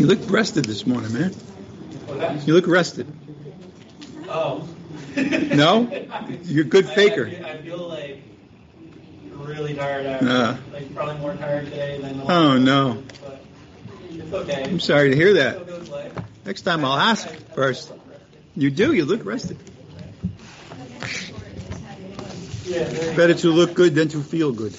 You look rested this morning, man. You look rested. Oh. no? You're a good faker. I, I, feel like really tired. Uh, like probably more tired today than the Oh, no. But it's okay. I'm sorry to hear that. Still goes life. Next time I'll ask first. You do, you look rested. Yeah, Better to look good than to feel good.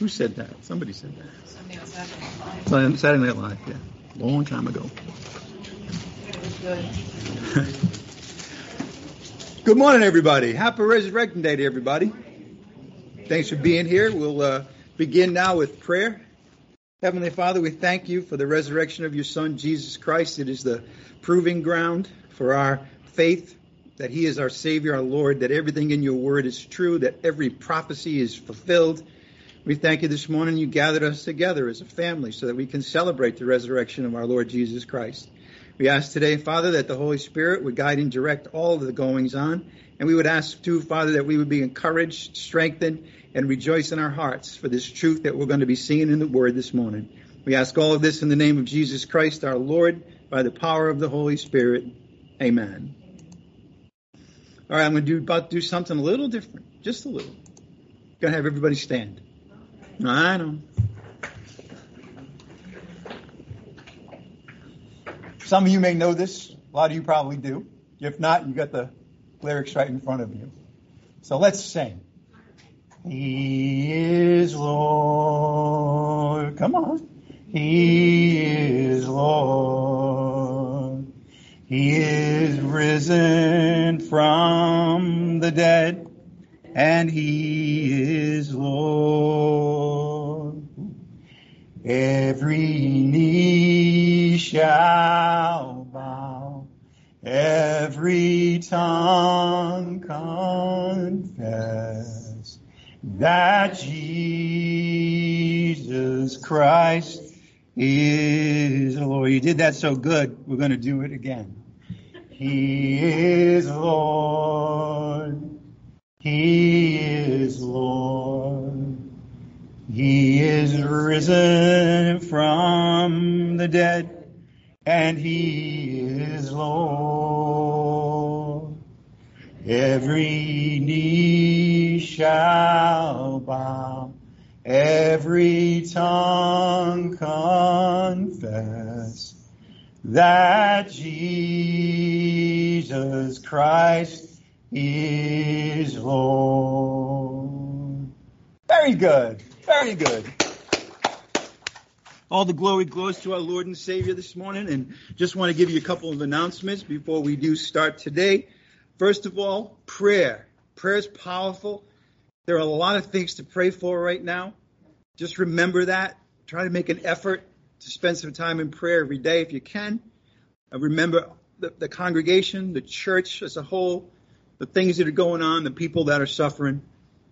Who said that? Somebody said that. On Saturday Night Live. Saturday Night Live, yeah. Long time ago. Good. Good morning, everybody. Happy Resurrection Day to everybody. Thanks for being here. We'll uh, begin now with prayer. Heavenly Father, we thank you for the resurrection of your Son, Jesus Christ. It is the proving ground for our faith that He is our Savior, our Lord, that everything in your word is true, that every prophecy is fulfilled. We thank you this morning you gathered us together as a family so that we can celebrate the resurrection of our Lord Jesus Christ. We ask today, Father, that the Holy Spirit would guide and direct all of the goings on. And we would ask, too, Father, that we would be encouraged, strengthened, and rejoice in our hearts for this truth that we're going to be seeing in the Word this morning. We ask all of this in the name of Jesus Christ, our Lord, by the power of the Holy Spirit. Amen. All right, I'm going to do about do something a little different, just a little. I'm Going to have everybody stand. I know. Some of you may know this. A lot of you probably do. If not, you got the lyrics right in front of you. So let's sing. He is Lord. Come on. He is Lord. He is risen from the dead, and he is Lord. Every knee shall bow, every tongue confess that Jesus Christ is Lord. You did that so good, we're going to do it again. He is Lord. He is Lord. He is risen from the dead, and he is Lord. Every knee shall bow, every tongue confess that Jesus Christ is Lord. Very good. Very good. All the glory goes to our Lord and Savior this morning, and just want to give you a couple of announcements before we do start today. First of all, prayer. Prayer is powerful. There are a lot of things to pray for right now. Just remember that. Try to make an effort to spend some time in prayer every day if you can. And remember the, the congregation, the church as a whole, the things that are going on, the people that are suffering.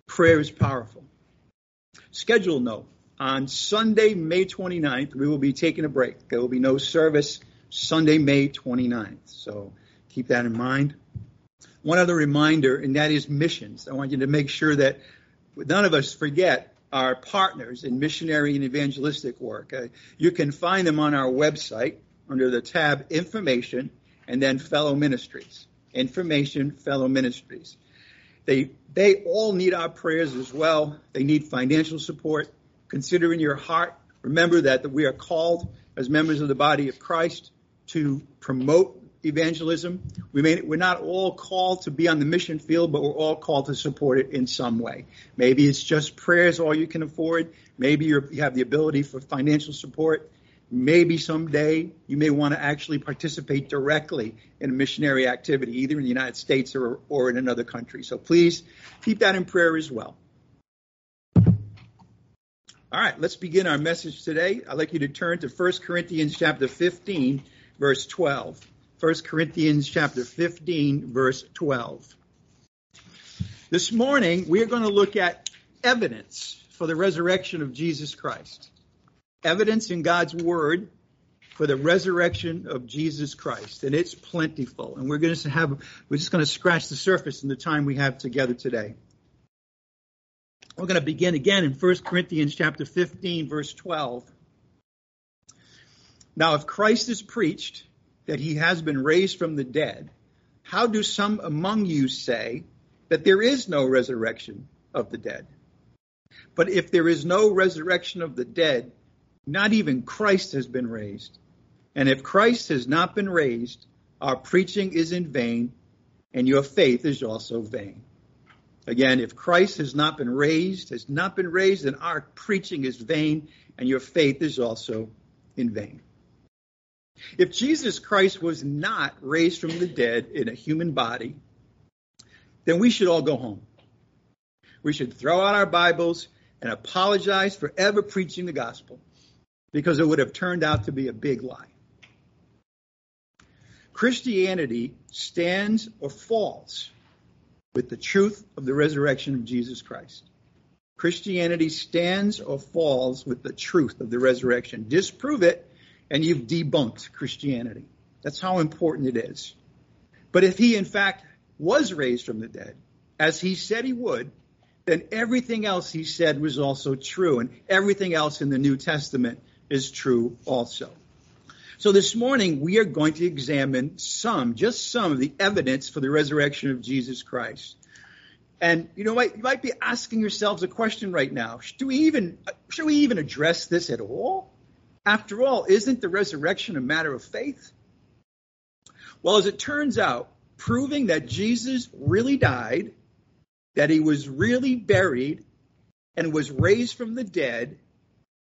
Prayer is powerful. Schedule note. On Sunday, May 29th, we will be taking a break. There will be no service Sunday, May 29th. So keep that in mind. One other reminder, and that is missions. I want you to make sure that none of us forget our partners in missionary and evangelistic work. Uh, you can find them on our website under the tab Information and then Fellow Ministries. Information, Fellow Ministries. They, they all need our prayers as well. They need financial support. Consider in your heart, remember that we are called as members of the body of Christ to promote evangelism. We may, we're not all called to be on the mission field, but we're all called to support it in some way. Maybe it's just prayers all you can afford. Maybe you have the ability for financial support. Maybe someday you may want to actually participate directly in a missionary activity, either in the United States or, or in another country. So please keep that in prayer as well. All right, let's begin our message today. I'd like you to turn to 1 Corinthians chapter 15, verse 12. 1 Corinthians chapter 15, verse 12. This morning, we are going to look at evidence for the resurrection of Jesus Christ. Evidence in God's Word for the resurrection of Jesus Christ. And it's plentiful. And we're going to have, we're just going to scratch the surface in the time we have together today. We're going to begin again in 1 Corinthians chapter 15, verse 12. Now, if Christ is preached that he has been raised from the dead, how do some among you say that there is no resurrection of the dead? But if there is no resurrection of the dead, not even Christ has been raised. And if Christ has not been raised, our preaching is in vain, and your faith is also vain. Again, if Christ has not been raised, has not been raised, then our preaching is vain, and your faith is also in vain. If Jesus Christ was not raised from the dead in a human body, then we should all go home. We should throw out our Bibles and apologize for ever preaching the gospel because it would have turned out to be a big lie. Christianity stands or falls with the truth of the resurrection of Jesus Christ. Christianity stands or falls with the truth of the resurrection. Disprove it, and you've debunked Christianity. That's how important it is. But if he, in fact, was raised from the dead, as he said he would, then everything else he said was also true, and everything else in the New Testament is true also. So this morning we are going to examine some, just some of the evidence for the resurrection of Jesus Christ. And you know, what? you might be asking yourselves a question right now: Should we even should we even address this at all? After all, isn't the resurrection a matter of faith? Well, as it turns out, proving that Jesus really died, that he was really buried, and was raised from the dead,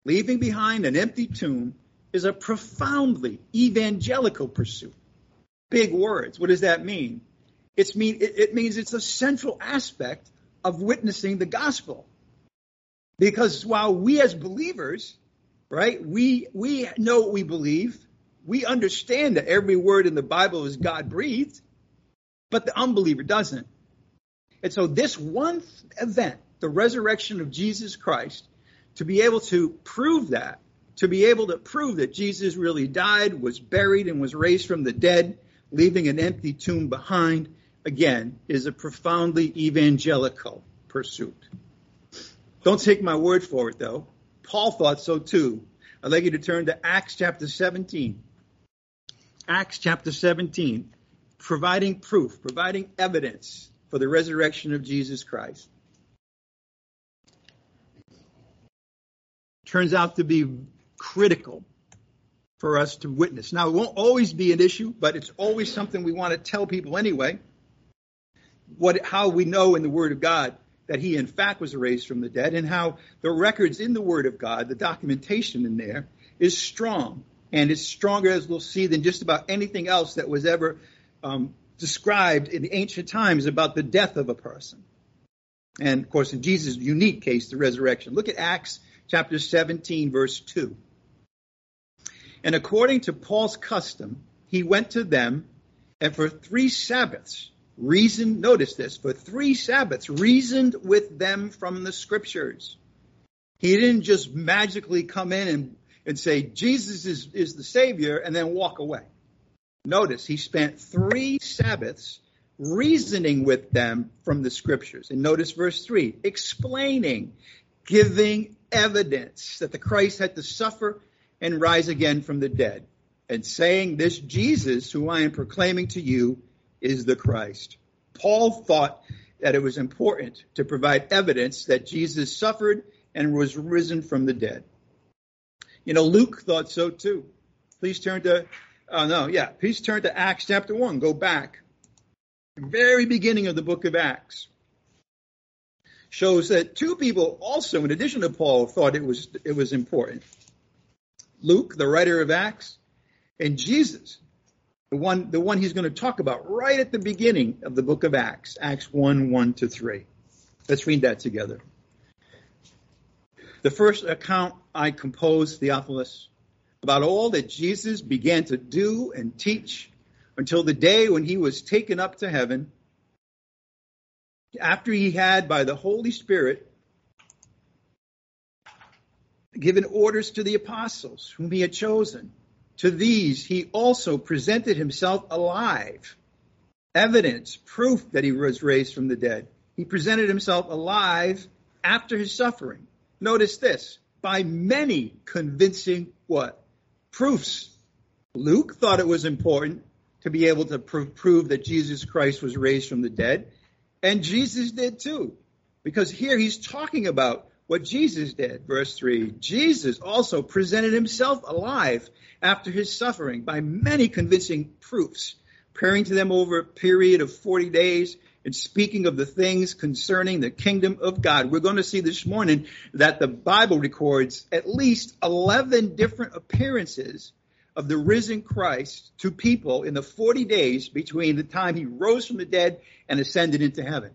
leaving behind an empty tomb, is a profoundly evangelical pursuit. Big words. What does that mean? It's mean it, it means it's a central aspect of witnessing the gospel. Because while we as believers right? We we know what we believe. We understand that every word in the Bible is God breathed, but the unbeliever doesn't. And so this one event, the resurrection of Jesus Christ, to be able to prove that, to be able to prove that Jesus really died, was buried, and was raised from the dead, leaving an empty tomb behind, again, is a profoundly evangelical pursuit. Don't take my word for it, though. Paul thought so too. I'd like you to turn to Acts chapter 17. Acts chapter 17, providing proof, providing evidence for the resurrection of Jesus Christ. Turns out to be critical for us to witness. Now, it won't always be an issue, but it's always something we want to tell people anyway. What, how we know in the Word of God that he in fact was raised from the dead and how the records in the Word of God, the documentation in there, is strong. And it's stronger, as we'll see, than just about anything else that was ever um, described in the ancient times about the death of a person. And of course, in Jesus' unique case, the resurrection. Look at Acts chapter 17, verse 2. And according to Paul's custom, he went to them and for three Sabbaths reasoned, notice this, for three Sabbaths, reasoned with them from the scriptures. He didn't just magically come in and, and say, Jesus is, is the Savior, and then walk away. Notice, he spent three Sabbaths reasoning with them from the scriptures. And notice verse 3 explaining, giving evidence that the Christ had to suffer and rise again from the dead, and saying, This Jesus, who I am proclaiming to you, is the Christ. Paul thought that it was important to provide evidence that Jesus suffered and was risen from the dead. You know, Luke thought so too. Please turn to, oh no, yeah, please turn to Acts chapter 1. Go back. Very beginning of the book of Acts shows that two people also, in addition to Paul, thought it was, it was important. Luke, the writer of Acts, and Jesus, the one, the one he's going to talk about right at the beginning of the book of Acts, Acts 1 1 to 3. Let's read that together. The first account I composed, Theophilus, about all that Jesus began to do and teach until the day when he was taken up to heaven, after he had, by the Holy Spirit, given orders to the apostles whom he had chosen to these he also presented himself alive. Evidence, proof that he was raised from the dead. He presented himself alive after his suffering. Notice this, by many convincing what? Proofs Luke thought it was important to be able to pr- prove that Jesus Christ was raised from the dead, and Jesus did too. Because here he's talking about what Jesus did. Verse 3 Jesus also presented himself alive after his suffering by many convincing proofs, appearing to them over a period of 40 days and speaking of the things concerning the kingdom of God. We're going to see this morning that the Bible records at least 11 different appearances of the risen Christ to people in the 40 days between the time he rose from the dead and ascended into heaven.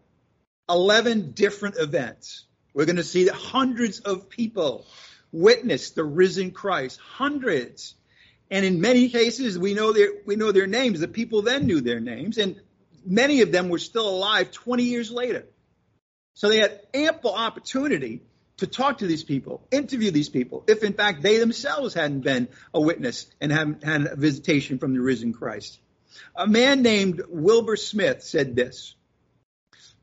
11 different events. We're going to see that hundreds of people witnessed the risen Christ. Hundreds. And in many cases, we know their, we know their names. The people then knew their names, and many of them were still alive 20 years later. So they had ample opportunity to talk to these people, interview these people, if in fact they themselves hadn't been a witness and hadn't had a visitation from the risen Christ. A man named Wilbur Smith said this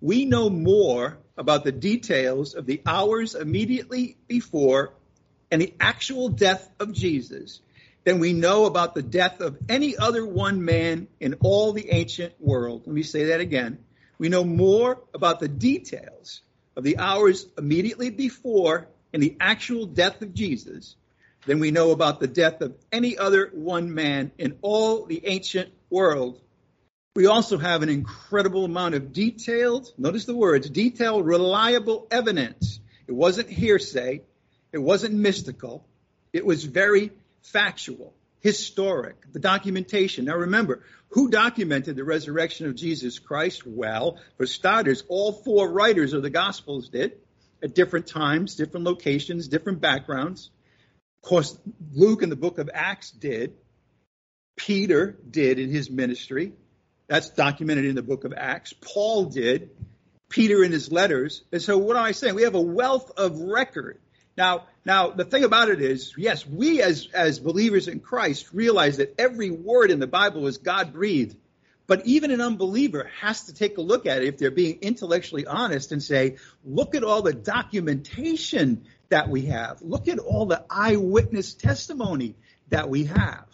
We know more about the details of the hours immediately before and the actual death of Jesus than we know about the death of any other one man in all the ancient world. Let me say that again. We know more about the details of the hours immediately before and the actual death of Jesus than we know about the death of any other one man in all the ancient world. We also have an incredible amount of detailed, notice the words, detailed, reliable evidence. It wasn't hearsay. It wasn't mystical. It was very factual, historic, the documentation. Now remember, who documented the resurrection of Jesus Christ? Well, for starters, all four writers of the Gospels did at different times, different locations, different backgrounds. Of course, Luke in the book of Acts did. Peter did in his ministry. That's documented in the book of Acts. Paul did. Peter in his letters. And so what am I saying? We have a wealth of record now, now the thing about it is, yes, we as, as believers in Christ realize that every word in the Bible is God breathed. But even an unbeliever has to take a look at it if they're being intellectually honest and say, look at all the documentation that we have. Look at all the eyewitness testimony that we have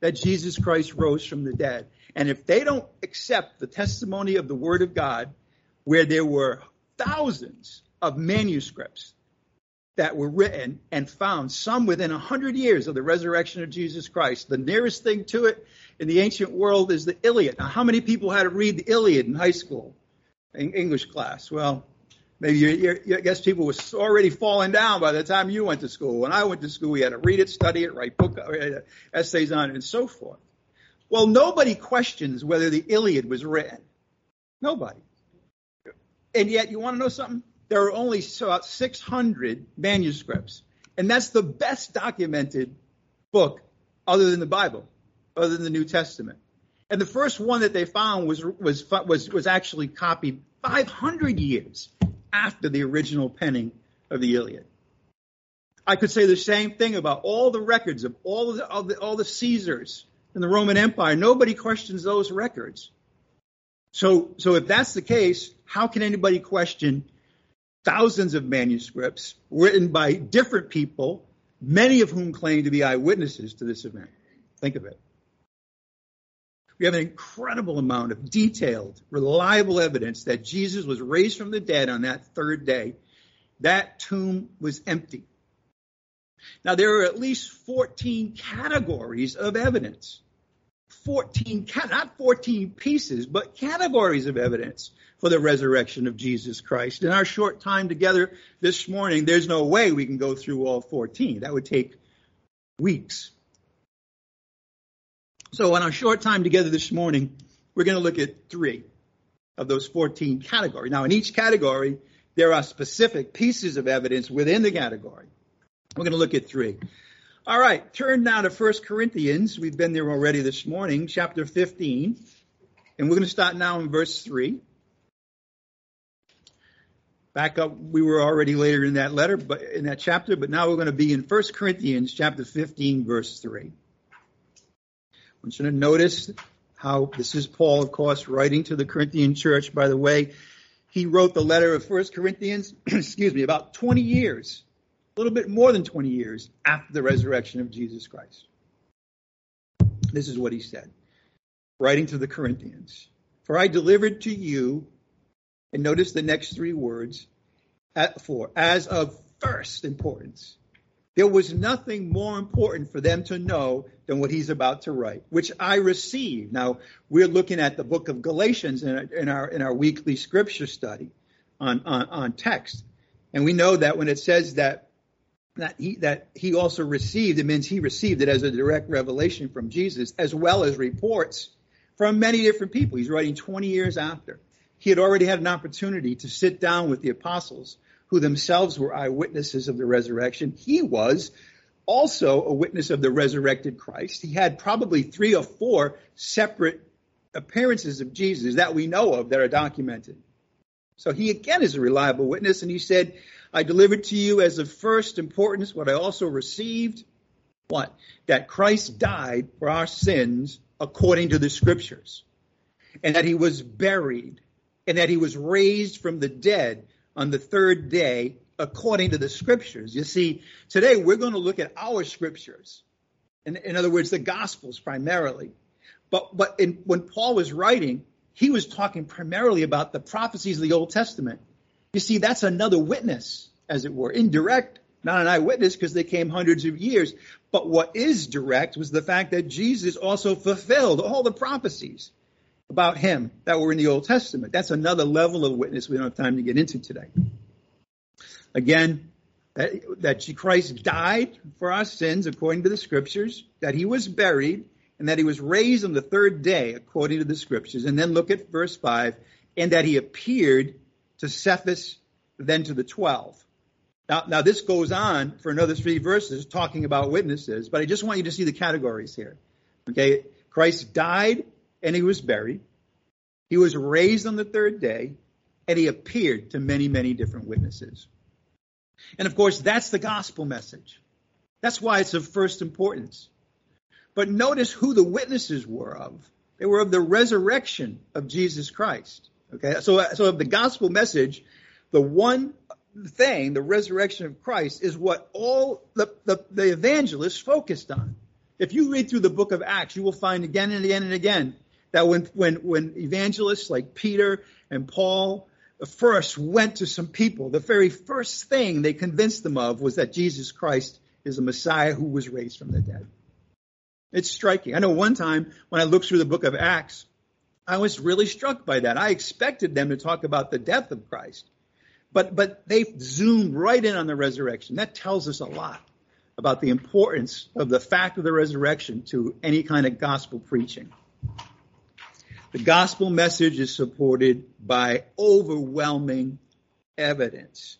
that Jesus Christ rose from the dead. And if they don't accept the testimony of the Word of God, where there were thousands of manuscripts that were written and found, some within a hundred years of the resurrection of Jesus Christ. The nearest thing to it in the ancient world is the Iliad. Now, how many people had to read the Iliad in high school, in English class? Well, maybe you're, you're, I guess people were already falling down by the time you went to school. When I went to school, we had to read it, study it, write book uh, essays on it, and so forth. Well, nobody questions whether the Iliad was written. Nobody. And yet, you want to know something? There are only about 600 manuscripts. And that's the best documented book other than the Bible, other than the New Testament. And the first one that they found was, was, was, was actually copied 500 years after the original penning of the Iliad. I could say the same thing about all the records of all the, all the, all the Caesars in the Roman Empire. Nobody questions those records. So, so if that's the case, how can anybody question thousands of manuscripts written by different people, many of whom claim to be eyewitnesses to this event. Think of it. We have an incredible amount of detailed, reliable evidence that Jesus was raised from the dead on that third day. That tomb was empty. Now, there are at least 14 categories of evidence. 14, not 14 pieces, but categories of evidence for the resurrection of Jesus Christ. In our short time together this morning, there's no way we can go through all 14. That would take weeks. So, in our short time together this morning, we're going to look at three of those 14 categories. Now, in each category, there are specific pieces of evidence within the category. We're going to look at three. All right, turn now to 1 Corinthians. We've been there already this morning, chapter 15. And we're going to start now in verse 3. Back up, we were already later in that letter, but in that chapter, but now we're going to be in 1 Corinthians chapter 15, verse 3. I want you to notice how this is Paul, of course, writing to the Corinthian church. By the way, he wrote the letter of 1 Corinthians, excuse me, about 20 years a little bit more than 20 years after the resurrection of Jesus Christ. This is what he said, writing to the Corinthians. For I delivered to you, and notice the next three words, at, for as of first importance. There was nothing more important for them to know than what he's about to write, which I received. Now, we're looking at the book of Galatians in our, in our, in our weekly scripture study on, on, on text. And we know that when it says that that he, that he also received, it means he received it as a direct revelation from Jesus, as well as reports from many different people. He's writing 20 years after. He had already had an opportunity to sit down with the apostles who themselves were eyewitnesses of the resurrection. He was also a witness of the resurrected Christ. He had probably three or four separate appearances of Jesus that we know of that are documented. So he again is a reliable witness, and he said, I delivered to you as of first importance what I also received. What? That Christ died for our sins according to the scriptures, and that he was buried, and that he was raised from the dead on the third day according to the scriptures. You see, today we're going to look at our scriptures. In, in other words, the gospels primarily. But, but in, when Paul was writing, he was talking primarily about the prophecies of the Old Testament. You see, that's another witness, as it were, indirect, not an eyewitness because they came hundreds of years. But what is direct was the fact that Jesus also fulfilled all the prophecies about him that were in the Old Testament. That's another level of witness we don't have time to get into today. Again, that, that Christ died for our sins according to the scriptures, that he was buried, and that he was raised on the third day according to the scriptures. And then look at verse 5 and that he appeared to Cephas, then to the 12. Now, now this goes on for another three verses talking about witnesses, but I just want you to see the categories here. Okay, Christ died and he was buried. He was raised on the third day, and he appeared to many, many different witnesses. And of course, that's the gospel message. That's why it's of first importance. But notice who the witnesses were of. They were of the resurrection of Jesus Christ. Okay, so, so the gospel message, the one thing, the resurrection of Christ, is what all the, the, the evangelists focused on. If you read through the book of Acts, you will find again and again and again that when, when, when evangelists like Peter and Paul first went to some people, the very first thing they convinced them of was that Jesus Christ is the Messiah who was raised from the dead. It's striking. I know one time when I looked through the book of Acts, I was really struck by that. I expected them to talk about the death of Christ, but, but they zoomed right in on the resurrection. That tells us a lot about the importance of the fact of the resurrection to any kind of gospel preaching. The gospel message is supported by overwhelming evidence.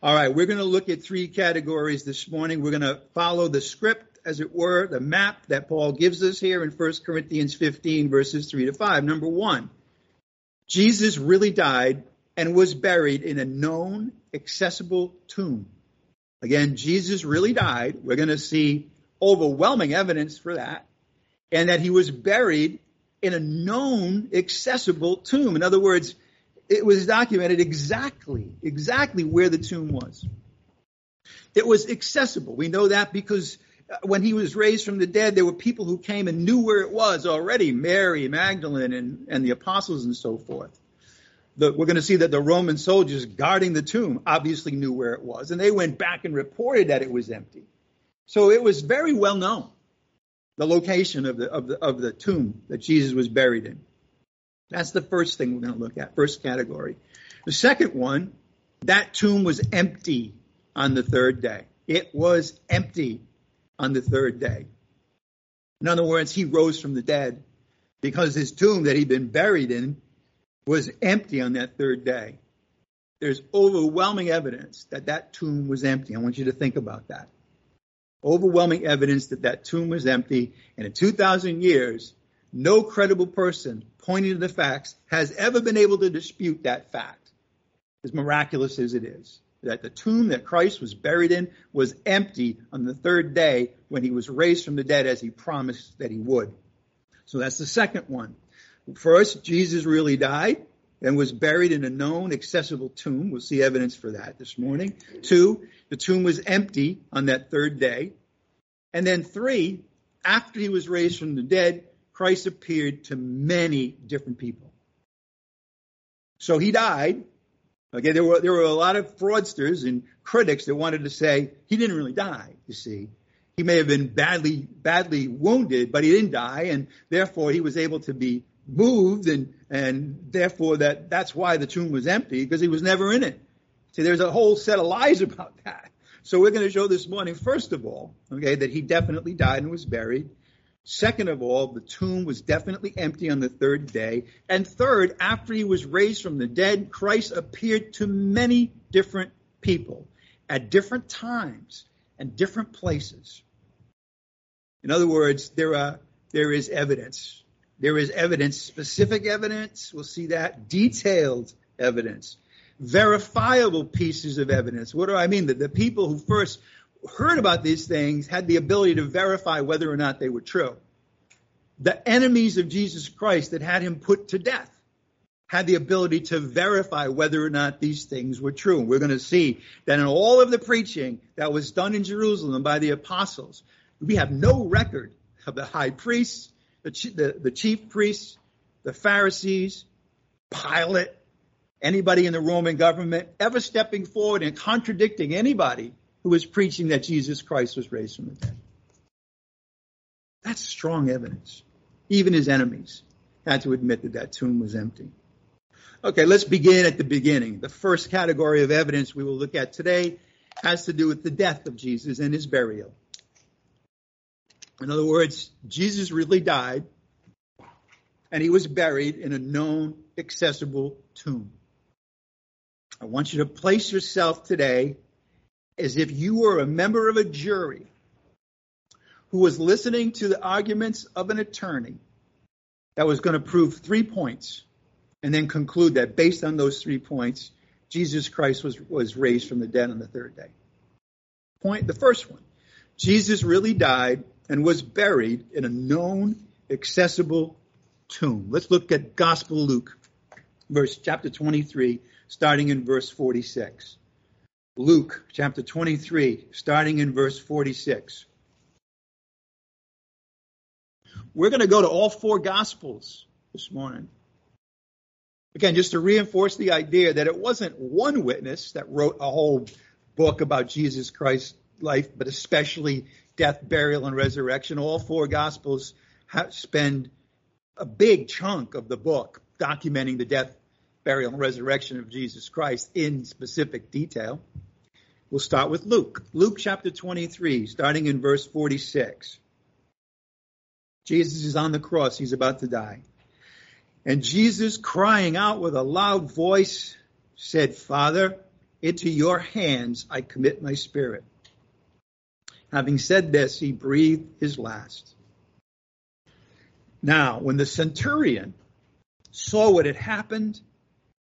All right, we're going to look at three categories this morning. We're going to follow the script, as it were, the map that Paul gives us here in 1 Corinthians 15, verses 3 to 5. Number one, Jesus really died and was buried in a known, accessible tomb. Again, Jesus really died. We're going to see overwhelming evidence for that. And that he was buried in a known, accessible tomb. In other words, it was documented exactly, exactly where the tomb was. It was accessible. We know that because when he was raised from the dead, there were people who came and knew where it was already Mary, Magdalene, and, and the apostles and so forth. The, we're going to see that the Roman soldiers guarding the tomb obviously knew where it was, and they went back and reported that it was empty. So it was very well known the location of the, of the, of the tomb that Jesus was buried in. That's the first thing we're going to look at, first category. The second one, that tomb was empty on the third day. It was empty on the third day. In other words, he rose from the dead because his tomb that he'd been buried in was empty on that third day. There's overwhelming evidence that that tomb was empty. I want you to think about that overwhelming evidence that that tomb was empty. And in 2,000 years, no credible person pointing to the facts has ever been able to dispute that fact, as miraculous as it is. That the tomb that Christ was buried in was empty on the third day when he was raised from the dead as he promised that he would. So that's the second one. First, Jesus really died and was buried in a known, accessible tomb. We'll see evidence for that this morning. Two, the tomb was empty on that third day. And then three, after he was raised from the dead, Christ appeared to many different people. So he died. Okay, there were there were a lot of fraudsters and critics that wanted to say he didn't really die. You see, he may have been badly badly wounded, but he didn't die, and therefore he was able to be moved, and and therefore that that's why the tomb was empty because he was never in it. See, there's a whole set of lies about that. So we're going to show this morning, first of all, okay, that he definitely died and was buried. Second of all, the tomb was definitely empty on the third day. And third, after he was raised from the dead, Christ appeared to many different people at different times and different places. In other words, there are there is evidence. There is evidence, specific evidence, we'll see that, detailed evidence, verifiable pieces of evidence. What do I mean? That the people who first heard about these things had the ability to verify whether or not they were true. The enemies of Jesus Christ that had him put to death had the ability to verify whether or not these things were true. And we're going to see that in all of the preaching that was done in Jerusalem by the apostles, we have no record of the high priests, the, the, the chief priests, the Pharisees, Pilate, anybody in the Roman government ever stepping forward and contradicting anybody who was preaching that Jesus Christ was raised from the dead. That's strong evidence. Even his enemies had to admit that that tomb was empty. Okay, let's begin at the beginning. The first category of evidence we will look at today has to do with the death of Jesus and his burial. In other words, Jesus really died and he was buried in a known, accessible tomb. I want you to place yourself today as if you were a member of a jury who was listening to the arguments of an attorney that was going to prove three points and then conclude that based on those three points, Jesus Christ was, was raised from the dead on the third day. Point, the first one, Jesus really died and was buried in a known, accessible tomb. Let's look at Gospel Luke, verse chapter 23, starting in verse 46. Luke chapter 23, starting in verse 46. We're going to go to all four Gospels this morning. Again, just to reinforce the idea that it wasn't one witness that wrote a whole book about Jesus Christ's life, but especially death, burial, and resurrection. All four Gospels spend a big chunk of the book documenting the death, burial, and resurrection of Jesus Christ in specific detail. We'll start with Luke. Luke chapter 23, starting in verse 46. Jesus is on the cross. He's about to die. And Jesus, crying out with a loud voice, said, Father, into your hands I commit my spirit. Having said this, he breathed his last. Now, when the centurion saw what had happened,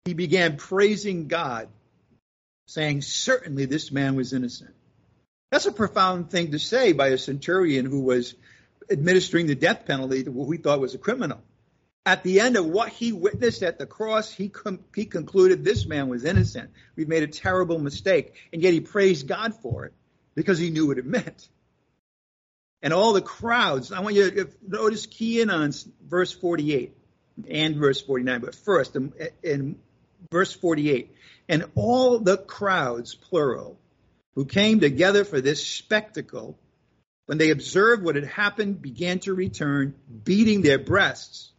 he began praising God, saying, Certainly this man was innocent. That's a profound thing to say by a centurion who was administering the death penalty to what we thought was a criminal. At the end of what he witnessed at the cross, he, com- he concluded this man was innocent. We've made a terrible mistake. And yet he praised God for it because he knew what it meant. And all the crowds, I want you to notice, key in on verse 48 and verse 49, but first in, in verse 48, and all the crowds, plural, who came together for this spectacle, when they observed what had happened, began to return, beating their breasts.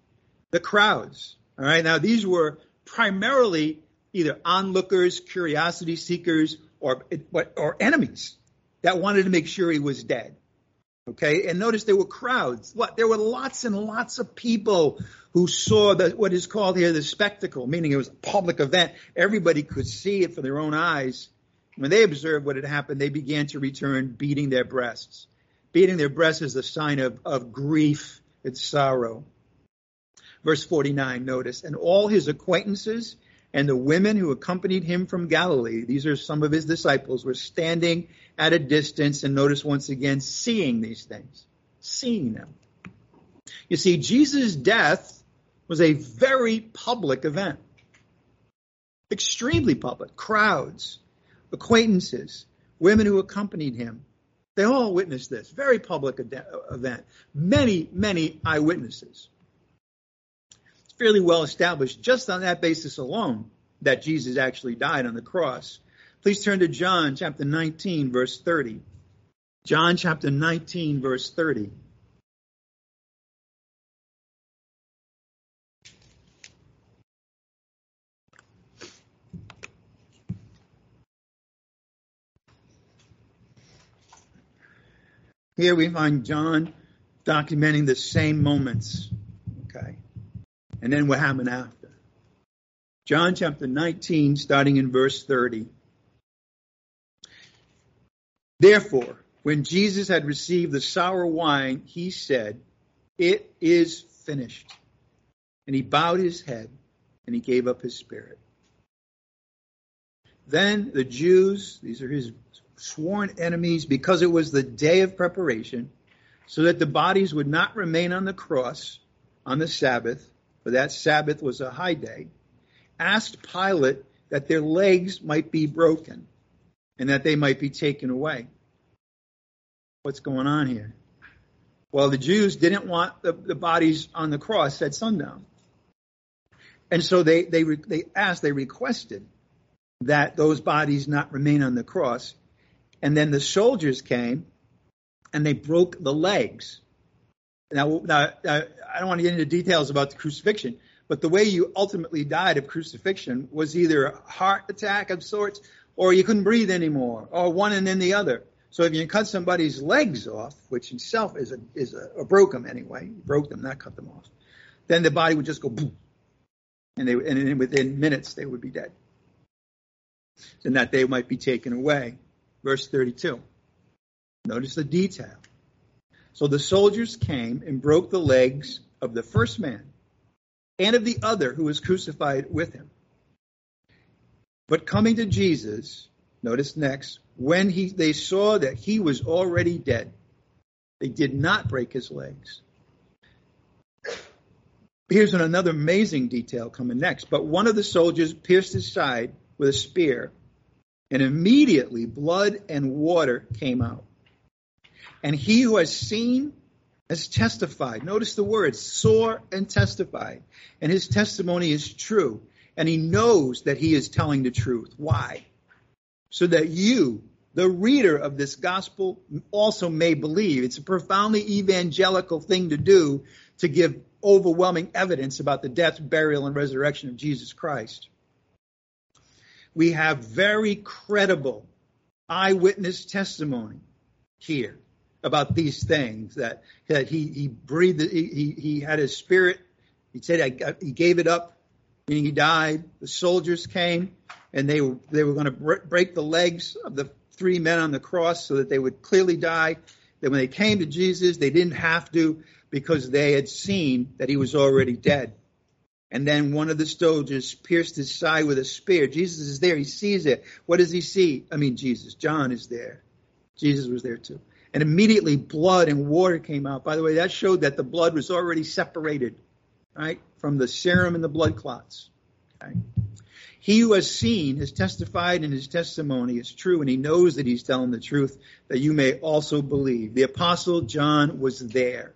The crowds. All right. Now, these were primarily either onlookers, curiosity seekers, or, or enemies that wanted to make sure he was dead. Okay, and notice there were crowds. What? There were lots and lots of people who saw the, what is called here the spectacle, meaning it was a public event. Everybody could see it for their own eyes. When they observed what had happened, they began to return beating their breasts. Beating their breasts is a sign of, of grief and sorrow. Verse 49, notice, and all his acquaintances and the women who accompanied him from Galilee, these are some of his disciples, were standing at a distance and notice once again seeing these things, seeing them. You see, Jesus' death was a very public event, extremely public. Crowds, acquaintances, women who accompanied him. They all witnessed this. Very public event. Many, many eyewitnesses. Fairly well established just on that basis alone that Jesus actually died on the cross. Please turn to John chapter 19, verse 30. John chapter 19, verse 30. Here we find John documenting the same moments. And then what happened after. John chapter 19, starting in verse 30. Therefore, when Jesus had received the sour wine, he said, It is finished. And he bowed his head and he gave up his spirit. Then the Jews, these are his sworn enemies because it was the day of preparation, so that the bodies would not remain on the cross on the Sabbath, for that Sabbath was a high day, asked Pilate that their legs might be broken and that they might be taken away. What's going on here? Well, the Jews didn't want the, the bodies on the cross at sundown. And so they, they, they asked, they requested that those bodies not remain on the cross. And then the soldiers came and they broke the legs. Now, now, I don't want to get into details about the crucifixion, but the way you ultimately died of crucifixion was either a heart attack of sorts, or you couldn't breathe anymore, or one and then the other. So if you cut somebody's legs off, which itself is a is a or broke them anyway, broke them, not cut them off, then the body would just go boom, and they and within minutes they would be dead, and that they might be taken away verse 32. Notice the detail. So the soldiers came and broke the legs of the first man and of the other who was crucified with him. But coming to Jesus, notice next, when he, they saw that he was already dead, they did not break his legs. Here's another amazing detail coming next. But one of the soldiers pierced his side with a spear, and immediately blood and water came out. And he who has seen has testified. Notice the words, saw and testified. And his testimony is true. And he knows that he is telling the truth. Why? So that you, the reader of this gospel, also may believe. It's a profoundly evangelical thing to do to give overwhelming evidence about the death, burial, and resurrection of Jesus Christ we have very credible eyewitness testimony here about these things that, that he, he breathed, he, he had his spirit. He said I, he gave it up, meaning he died. The soldiers came and they were, they were going to break the legs of the three men on the cross so that they would clearly die. That when they came to Jesus, they didn't have to because they had seen that he was already dead. And then one of the soldiers pierced his side with a spear. Jesus is there. He sees it. What does he see? I mean, Jesus. John is there. Jesus was there too. And immediately blood and water came out. By the way, that showed that the blood was already separated, right, from the serum and the blood clots. Okay? He who has seen has testified, and his testimony is true, and he knows that he's telling the truth, that you may also believe. The apostle John was there.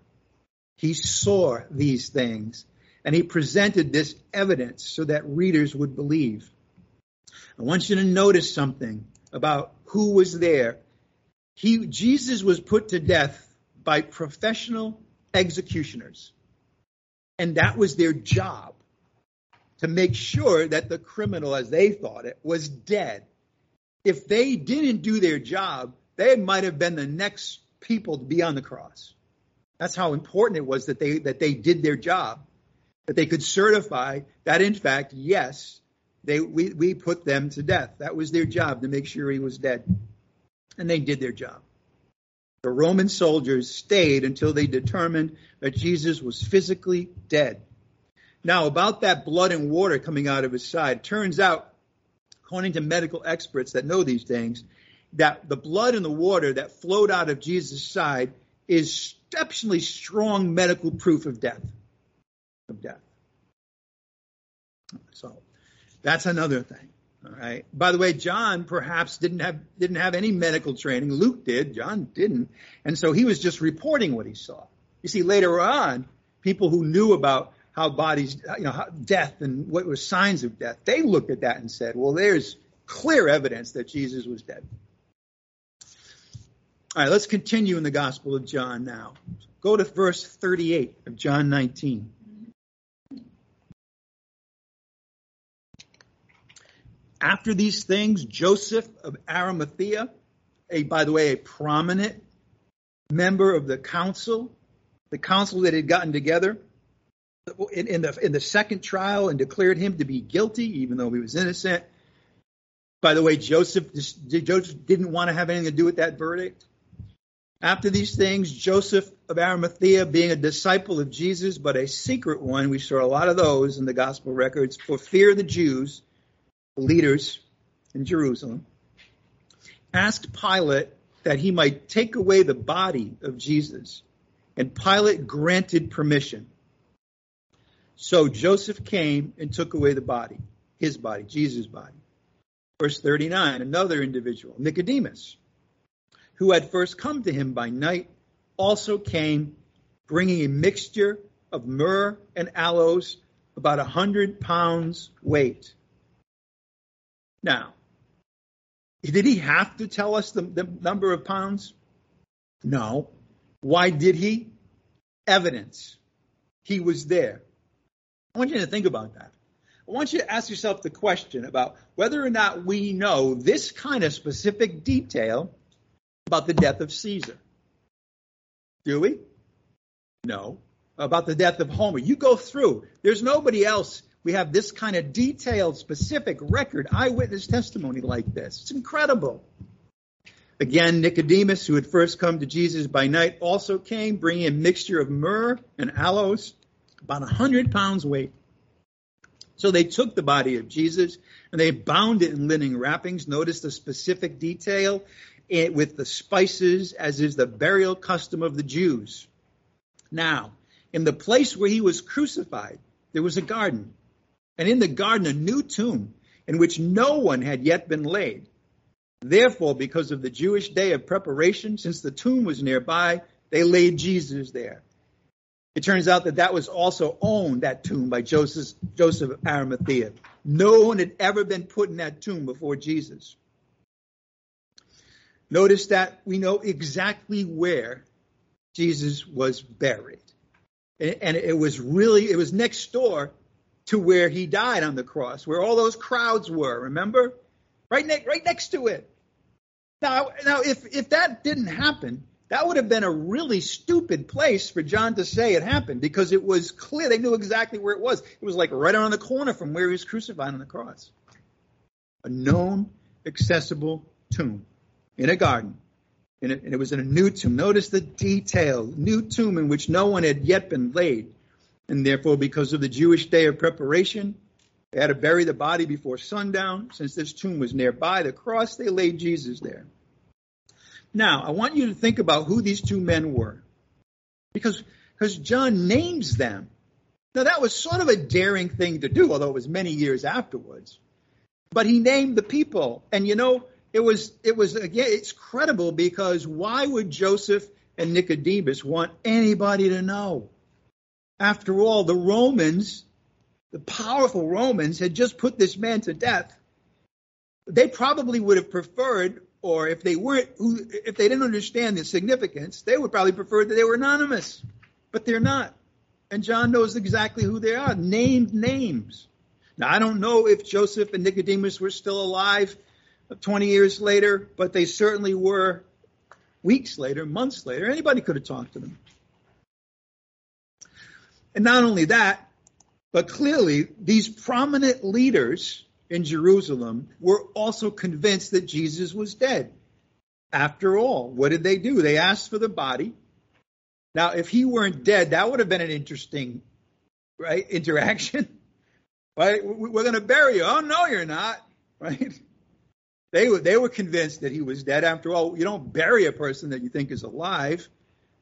He saw these things and he presented this evidence so that readers would believe. I want you to notice something about who was there. He, Jesus was put to death by professional executioners. And that was their job to make sure that the criminal, as they thought it, was dead. If they didn't do their job, they might have been the next people to be on the cross. That's how important it was that they that they did their job that they could certify that in fact, yes, they we, we put them to death. That was their job to make sure he was dead. And they did their job. The Roman soldiers stayed until they determined that Jesus was physically dead. Now, about that blood and water coming out of his side, turns out, according to medical experts that know these things, that the blood and the water that flowed out of Jesus' side is exceptionally strong medical proof of death of death. So that's another thing. All right. By the way, John perhaps didn't have didn't have any medical training. Luke did. John didn't, and so he was just reporting what he saw. You see, later on, people who knew about how bodies, you know, how, death and what were signs of death, they looked at that and said, "Well, there's clear evidence that Jesus was dead." All right, let's continue in the Gospel of John now. Go to verse 38 of John 19. After these things, Joseph of Arimathea, a by the way, a prominent member of the council, the council that had gotten together in, in, the in the second trial and declared him to be guilty, even though he was innocent. By the way, Joseph, Joseph didn't want to have anything to do with that verdict. After these things, Joseph of Arimathea, being a disciple of Jesus, but a secret one, we saw a lot of those in the gospel records, for fear of the Jews, leaders in Jerusalem, asked Pilate that he might take away the body of Jesus. And Pilate granted permission. So Joseph came and took away the body, his body, Jesus' body. Verse 39, another individual, Nicodemus, who had first come to him by night, also came bringing a mixture of myrrh and aloes, about a hundred pounds weight. Now, did he have to tell us the, the number of pounds? No. Why did he? Evidence. He was there. I want you to think about that. I want you to ask yourself the question about whether or not we know this kind of specific detail about the death of Caesar. Do we? No. About the death of Homer. You go through. There's nobody else we have this kind of detailed, specific record, eyewitness testimony like this. It's incredible. Again, Nicodemus, who had first come to Jesus by night, also came, bringing a mixture of myrrh and aloes, about a hundred pounds weight. So they took the body of Jesus and they bound it in linen wrappings. Notice the specific detail eh, with the spices, as is the burial custom of the Jews. Now, in the place where he was crucified, there was a garden and in the garden a new tomb in which no one had yet been laid. Therefore, because of the Jewish day of preparation, since the tomb was nearby, they laid Jesus there. It turns out that that was also owned, that tomb, by Joseph, Joseph of Arimathea. No one had ever been put in that tomb before Jesus. Notice that we know exactly where Jesus was buried. And it was really, it was next door to where he died on the cross, where all those crowds were, remember? Right, ne- right next to it. Now, now if, if that didn't happen, that would have been a really stupid place for John to say it happened because it was clear. They knew exactly where it was. It was like right around the corner from where he was crucified on the cross. A known, accessible tomb in a garden. And it, and it was in a new tomb. Notice the detail. New tomb in which no one had yet been laid. And therefore, because of the Jewish day of preparation, they had to bury the body before sundown. Since this tomb was nearby the cross, they laid Jesus there. Now, I want you to think about who these two men were. Because, because John names them. Now, that was sort of a daring thing to do, although it was many years afterwards. But he named the people. And you know, it was, it was, again, it's credible because why would Joseph and Nicodemus want anybody to know? After all, the Romans, the powerful Romans, had just put this man to death. They probably would have preferred, or if they weren't, if they didn't understand the significance, they would probably prefer that they were anonymous. But they're not. And John knows exactly who they are, named names. Now, I don't know if Joseph and Nicodemus were still alive 20 years later, but they certainly were weeks later, months later. Anybody could have talked to them. And not only that, but clearly these prominent leaders in Jerusalem were also convinced that Jesus was dead. After all, what did they do? They asked for the body. Now, if he weren't dead, that would have been an interesting, right, interaction. Right? We're going to bury you. Oh, no, you're not. Right? They were, they were convinced that he was dead. After all, you don't bury a person that you think is alive.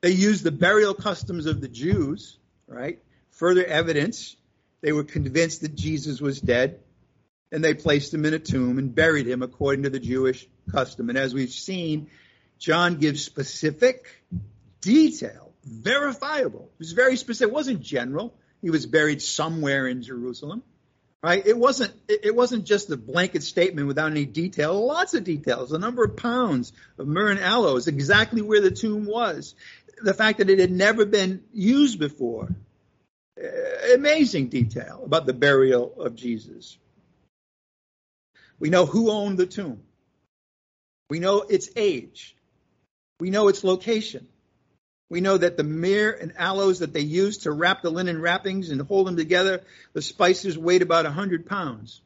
They used the burial customs of the Jews right? Further evidence, they were convinced that Jesus was dead. and they placed him in a tomb and buried him according to the Jewish custom. And as we've seen, John gives specific detail, verifiable. It was very specific. It wasn't general. He was buried somewhere in Jerusalem. Right? It wasn't it wasn't just a blanket statement without any detail. Lots of details. The number of pounds of myrrh and aloes, exactly where the tomb was, the fact that it had never been used before. Amazing detail about the burial of Jesus. We know who owned the tomb. We know its age. We know its location. We know that the myrrh and aloes that they used to wrap the linen wrappings and hold them together, the spices weighed about 100 pounds.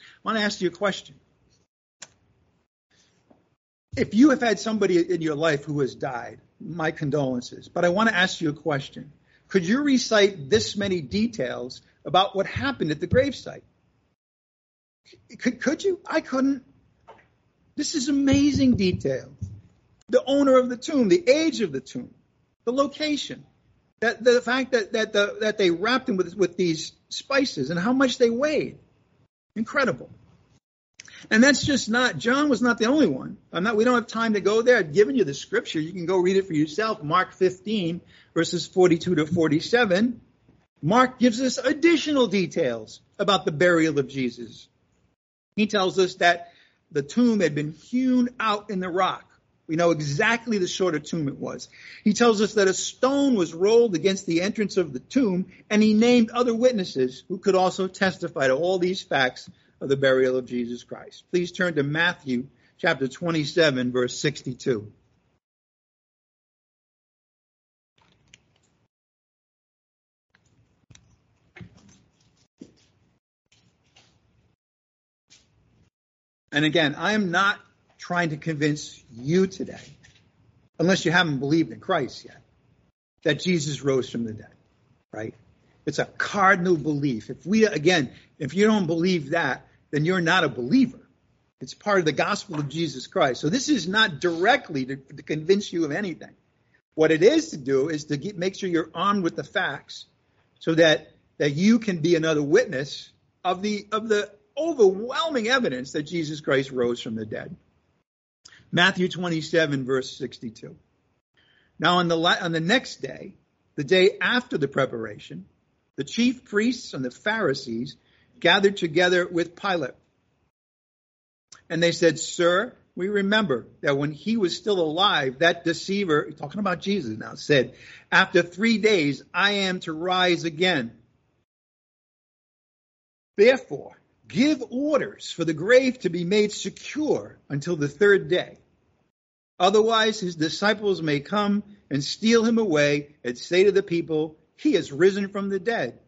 I want to ask you a question. If you have had somebody in your life who has died, my condolences, but I want to ask you a question. Could you recite this many details about what happened at the gravesite? Could, could you? I couldn't. This is amazing detail. The owner of the tomb, the age of the tomb, the location, that the fact that that the, that they wrapped him with with these spices and how much they weighed, incredible. And that's just not John was not the only one. I'm not. We don't have time to go there. I've given you the scripture. You can go read it for yourself. Mark 15 verses 42 to 47. Mark gives us additional details about the burial of Jesus. He tells us that the tomb had been hewn out in the rock. We know exactly the sort of tomb it was. He tells us that a stone was rolled against the entrance of the tomb, and he named other witnesses who could also testify to all these facts of the burial of Jesus Christ. Please turn to Matthew chapter 27, verse 62. And again, I am not trying to convince you today, unless you haven't believed in Christ yet, that Jesus rose from the dead, right? It's a cardinal belief. If we, again, if you don't believe that, then you're not a believer. It's part of the gospel of Jesus Christ. So this is not directly to, to convince you of anything. What it is to do is to get, make sure you're armed with the facts so that, that you can be another witness of the, of the overwhelming evidence that Jesus Christ rose from the dead. Matthew 27, verse 62. Now, on the, on the next day, the day after the preparation, the chief priests and the Pharisees gathered together with Pilate. And they said, Sir, we remember that when he was still alive, that deceiver, talking about Jesus now, said, After three days, I am to rise again. Therefore, Give orders for the grave to be made secure until the third day. Otherwise, his disciples may come and steal him away and say to the people, He has risen from the dead.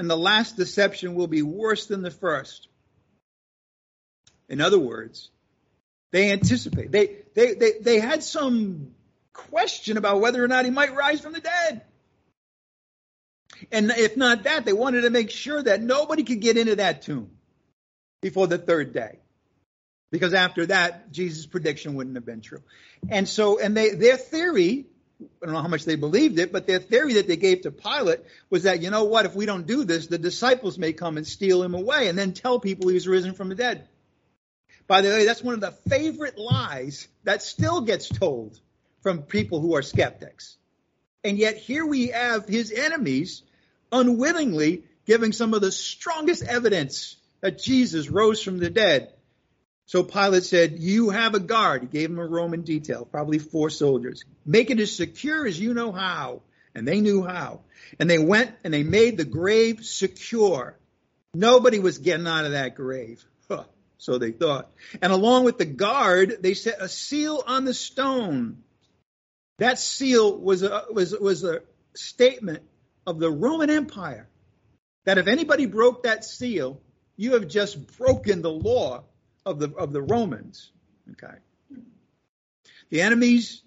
And the last deception will be worse than the first. In other words, they anticipate. They, they, they, they had some question about whether or not he might rise from the dead. And if not that, they wanted to make sure that nobody could get into that tomb before the third day. Because after that, Jesus' prediction wouldn't have been true. And so, and they, their theory, I don't know how much they believed it, but their theory that they gave to Pilate was that, you know what, if we don't do this, the disciples may come and steal him away and then tell people he was risen from the dead. By the way, that's one of the favorite lies that still gets told from people who are skeptics. And yet here we have his enemies unwittingly giving some of the strongest evidence that Jesus rose from the dead. So Pilate said, You have a guard. He gave him a Roman detail, probably four soldiers. Make it as secure as you know how. And they knew how. And they went and they made the grave secure. Nobody was getting out of that grave. Huh, so they thought. And along with the guard, they set a seal on the stone. That seal was a, was, was a statement of the Roman Empire that if anybody broke that seal, you have just broken the law of the of the Romans. Okay. The enemies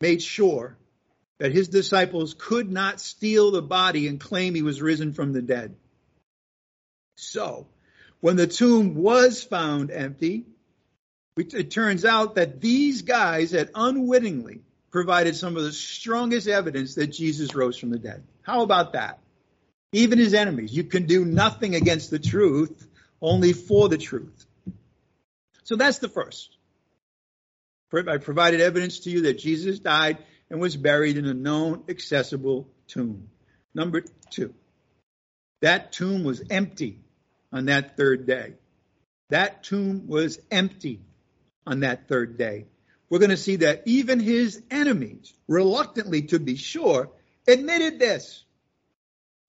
made sure that his disciples could not steal the body and claim he was risen from the dead. So, when the tomb was found empty, it turns out that these guys had unwittingly provided some of the strongest evidence that Jesus rose from the dead. How about that? Even his enemies. You can do nothing against the truth. only for the truth. So that's the first. I provided evidence to you that Jesus died and was buried in a known, accessible tomb. Number two, that tomb was empty on that third day. That tomb was empty on that third day. We're going to see that even his enemies, reluctantly to be sure, admitted this.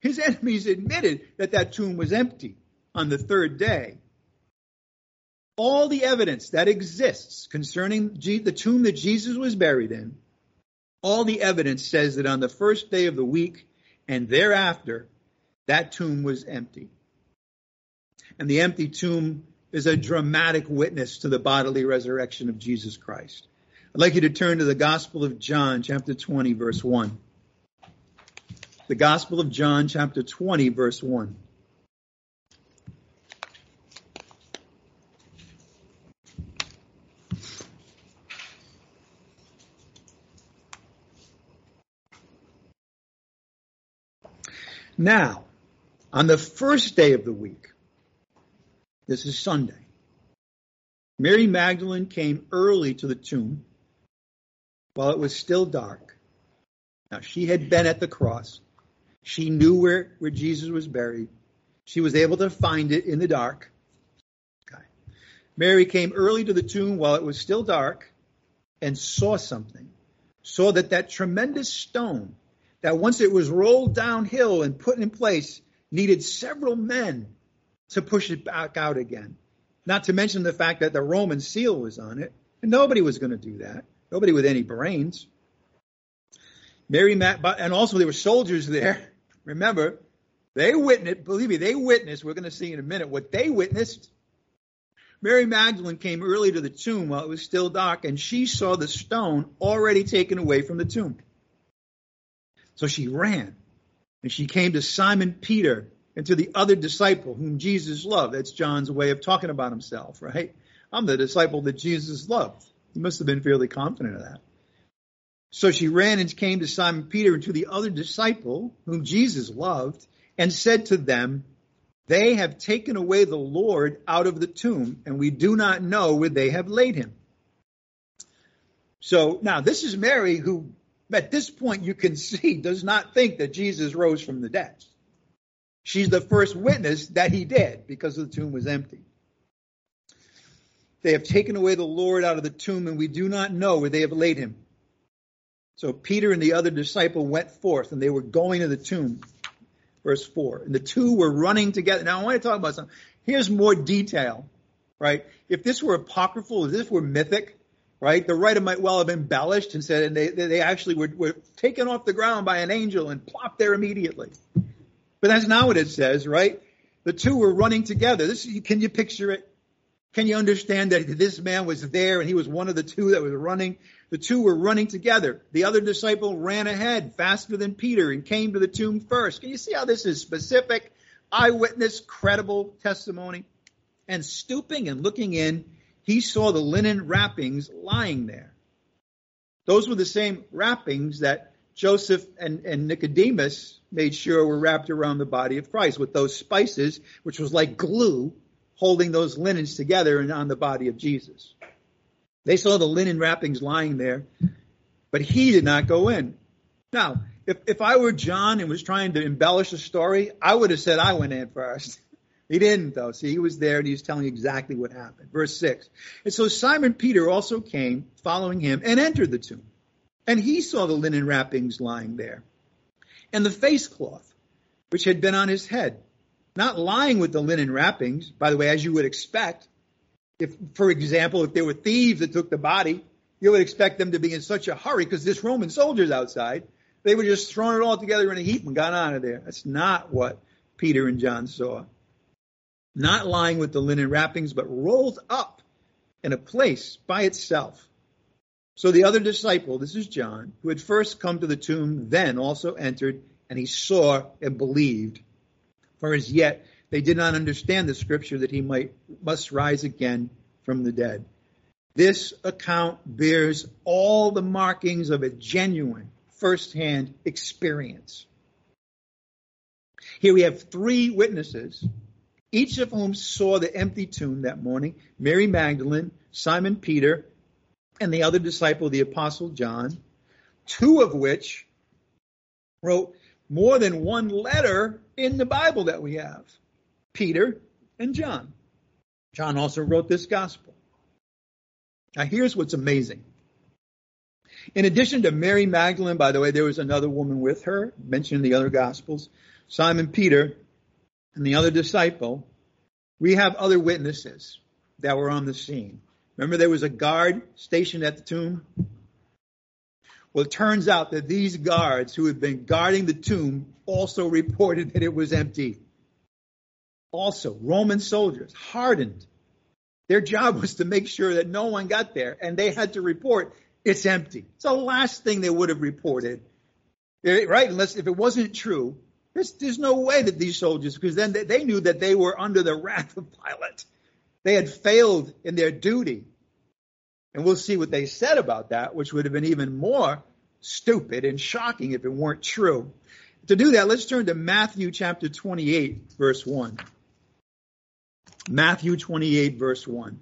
His enemies admitted that that tomb was empty on the third day. All the evidence that exists concerning the tomb that Jesus was buried in, all the evidence says that on the first day of the week and thereafter, that tomb was empty. And the empty tomb is a dramatic witness to the bodily resurrection of Jesus Christ. I'd like you to turn to the Gospel of John, chapter 20, verse 1. The Gospel of John, chapter 20, verse 1. Now, on the first day of the week, this is Sunday, Mary Magdalene came early to the tomb while it was still dark. Now, she had been at the cross. She knew where, where Jesus was buried. She was able to find it in the dark. Okay. Mary came early to the tomb while it was still dark and saw something. Saw that that tremendous stone that once it was rolled downhill and put in place, needed several men to push it back out again. Not to mention the fact that the Roman seal was on it, and nobody was going to do that. Nobody with any brains. Mary, and also there were soldiers there. Remember, they witnessed, believe me, they witnessed, we're going to see in a minute what they witnessed. Mary Magdalene came early to the tomb while it was still dark, and she saw the stone already taken away from the tomb. So she ran and she came to Simon Peter and to the other disciple whom Jesus loved. That's John's way of talking about himself, right? I'm the disciple that Jesus loved. He must have been fairly confident of that. So she ran and came to Simon Peter and to the other disciple whom Jesus loved and said to them, They have taken away the Lord out of the tomb, and we do not know where they have laid him. So now this is Mary who at this point you can see does not think that Jesus rose from the dead. She's the first witness that he did because the tomb was empty. They have taken away the Lord out of the tomb, and we do not know where they have laid him. So Peter and the other disciple went forth, and they were going to the tomb. Verse 4. And the two were running together. Now, I want to talk about something. Here's more detail, right? If this were apocryphal, if this were mythic, right? The writer might well have embellished and said, and they, they actually were, were taken off the ground by an angel and plopped there immediately. But that's not what it says, right? The two were running together. This, can you picture it? Can you understand that this man was there and he was one of the two that was running? The two were running together. The other disciple ran ahead faster than Peter and came to the tomb first. Can you see how this is specific, eyewitness, credible testimony? And stooping and looking in, he saw the linen wrappings lying there. Those were the same wrappings that Joseph and, and, Nicodemus made sure were wrapped around the body of Christ with those spices, which was like glue holding those linens together and on the body of Jesus. They saw the linen wrappings lying there, but he did not go in. Now, if, if I were John and was trying to embellish the story, I would have said I went in first. He didn't, though. See, he was there and he was telling exactly what happened. Verse 6. And so Simon Peter also came, following him, and entered the tomb. And he saw the linen wrappings lying there, and the face cloth, which had been on his head, not lying with the linen wrappings, by the way, as you would expect. If, for example, if there were thieves that took the body, you would expect them to be in such a hurry because this Roman soldier's outside. They would just thrown it all together in a heap and got out of there. That's not what Peter and John saw not lying with the linen wrappings, but rolled up in a place by itself. So the other disciple, this is John, who had first come to the tomb, then also entered, and he saw and believed. For as yet they did not understand the scripture that he might must rise again from the dead. This account bears all the markings of a genuine first-hand experience. Here we have three witnesses each of whom saw the empty tomb that morning Mary Magdalene, Simon Peter, and the other disciple, the Apostle John, two of which wrote more than one letter in the Bible that we have Peter and John. John also wrote this gospel. Now, here's what's amazing. In addition to Mary Magdalene, by the way, there was another woman with her, mentioned in the other gospels, Simon Peter, and the other disciple. We have other witnesses that were on the scene. Remember, there was a guard stationed at the tomb? Well, it turns out that these guards who had been guarding the tomb also reported that it was empty. Also, Roman soldiers, hardened. Their job was to make sure that no one got there, and they had to report it's empty. It's the last thing they would have reported, right? Unless if it wasn't true, there's, there's no way that these soldiers, because then they, they knew that they were under the wrath of Pilate. They had failed in their duty. And we'll see what they said about that, which would have been even more stupid and shocking if it weren't true. To do that, let's turn to Matthew chapter 28, verse 1. Matthew 28, verse 1.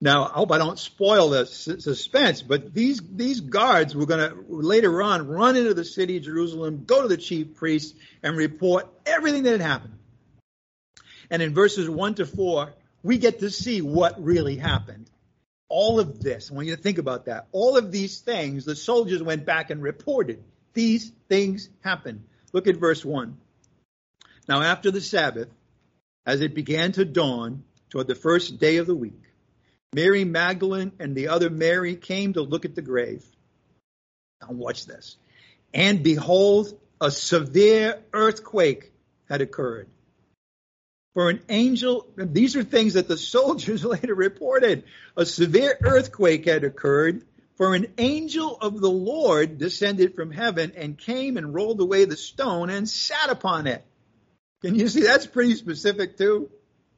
Now, I hope I don't spoil the suspense, but these, these guards were going to later on run into the city of Jerusalem, go to the chief priests, and report everything that had happened. And in verses 1 to 4, we get to see what really happened. All of this, I want you to think about that. All of these things, the soldiers went back and reported. These things happened. Look at verse 1. Now, after the Sabbath, as it began to dawn toward the first day of the week, Mary Magdalene and the other Mary came to look at the grave. Now watch this. And behold, a severe earthquake had occurred. For an angel, these are things that the soldiers later reported. A severe earthquake had occurred, for an angel of the Lord descended from heaven and came and rolled away the stone and sat upon it. Can you see that's pretty specific too?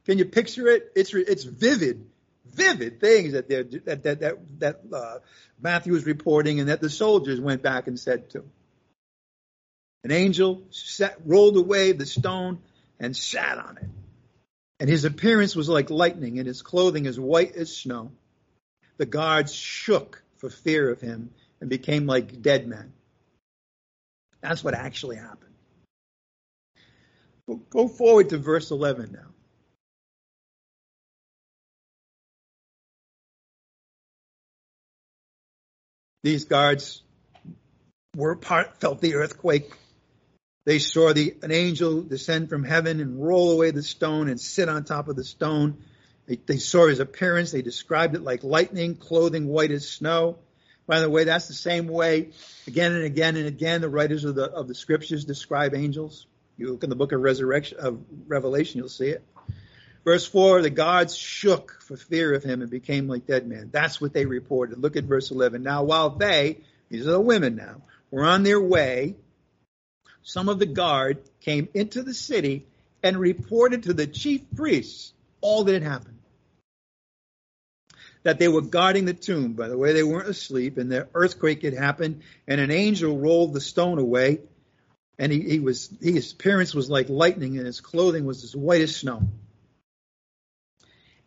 Can you picture it? It's it's vivid vivid things that that that that, that uh, Matthew was reporting, and that the soldiers went back and said to. An angel sat, rolled away the stone and sat on it, and his appearance was like lightning, and his clothing as white as snow. The guards shook for fear of him and became like dead men. That's what actually happened. go forward to verse 11 now. These guards were part, felt the earthquake. They saw the, an angel descend from heaven and roll away the stone and sit on top of the stone. They, they saw his appearance. They described it like lightning, clothing white as snow. By the way, that's the same way again and again and again the writers of the of the scriptures describe angels. You look in the book of resurrection of Revelation, you'll see it. Verse 4, the gods shook for fear of him and became like dead men. That's what they reported. Look at verse 11. Now, while they, these are the women now, were on their way, some of the guard came into the city and reported to the chief priests all that had happened. That they were guarding the tomb. By the way, they weren't asleep, and the earthquake had happened, and an angel rolled the stone away, and he, he was his appearance was like lightning, and his clothing was as white as snow.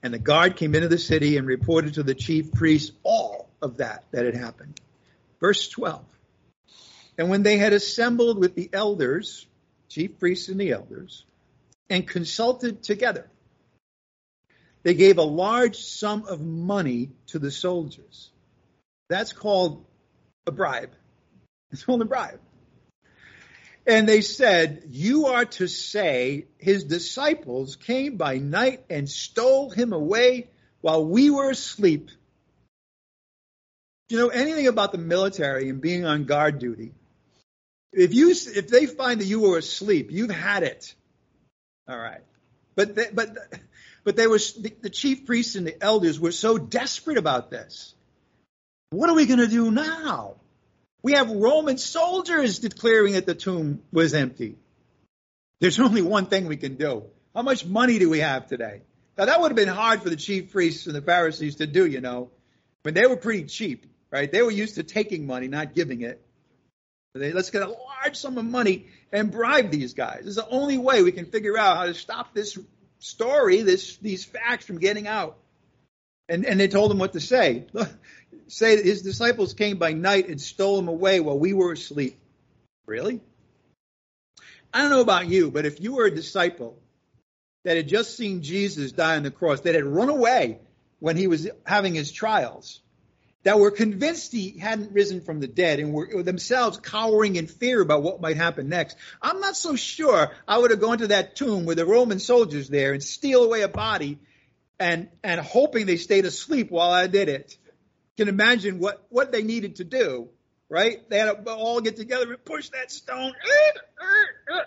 And the guard came into the city and reported to the chief priests all of that that had happened. Verse 12. And when they had assembled with the elders, chief priests and the elders, and consulted together, they gave a large sum of money to the soldiers. That's called a bribe. It's called a bribe. And they said, You are to say, His disciples came by night and stole him away while we were asleep. Do You know anything about the military and being on guard duty? If you if they find that you were asleep, you've had it. All right, but they, but but they were the, the chief priests and the elders were so desperate about this. What are we going to do now? We have Roman soldiers declaring that the tomb was empty. There's only one thing we can do. How much money do we have today? Now that would have been hard for the chief priests and the Pharisees to do, you know. Mean, they were pretty cheap, right? They were used to taking money, not giving it. They, let's get a large sum of money and bribe these guys. It's the only way we can figure out how to stop this story, this these facts from getting out. And and they told them what to say. Say that his disciples came by night and stole him away while we were asleep. Really? I don't know about you, but if you were a disciple that had just seen Jesus die on the cross, that had run away when he was having his trials, that were convinced he hadn't risen from the dead and were themselves cowering in fear about what might happen next. I'm not so sure I would have gone to that tomb with the Roman soldiers there and steal away a body and, and hoping they stayed asleep while I did it. Can imagine what, what they needed to do, right? They had to all get together and push that stone.